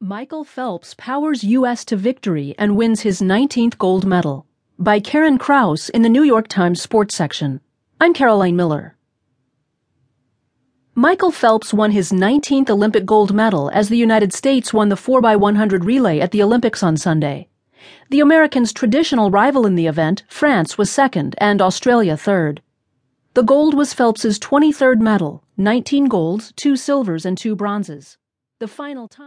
Michael Phelps powers U.S. to victory and wins his 19th gold medal. By Karen Crouse in the New York Times Sports section. I'm Caroline Miller. Michael Phelps won his 19th Olympic gold medal as the United States won the 4x100 relay at the Olympics on Sunday. The Americans' traditional rival in the event, France, was second and Australia third. The gold was Phelps's 23rd medal, 19 golds, 2 silvers, and 2 bronzes. The final time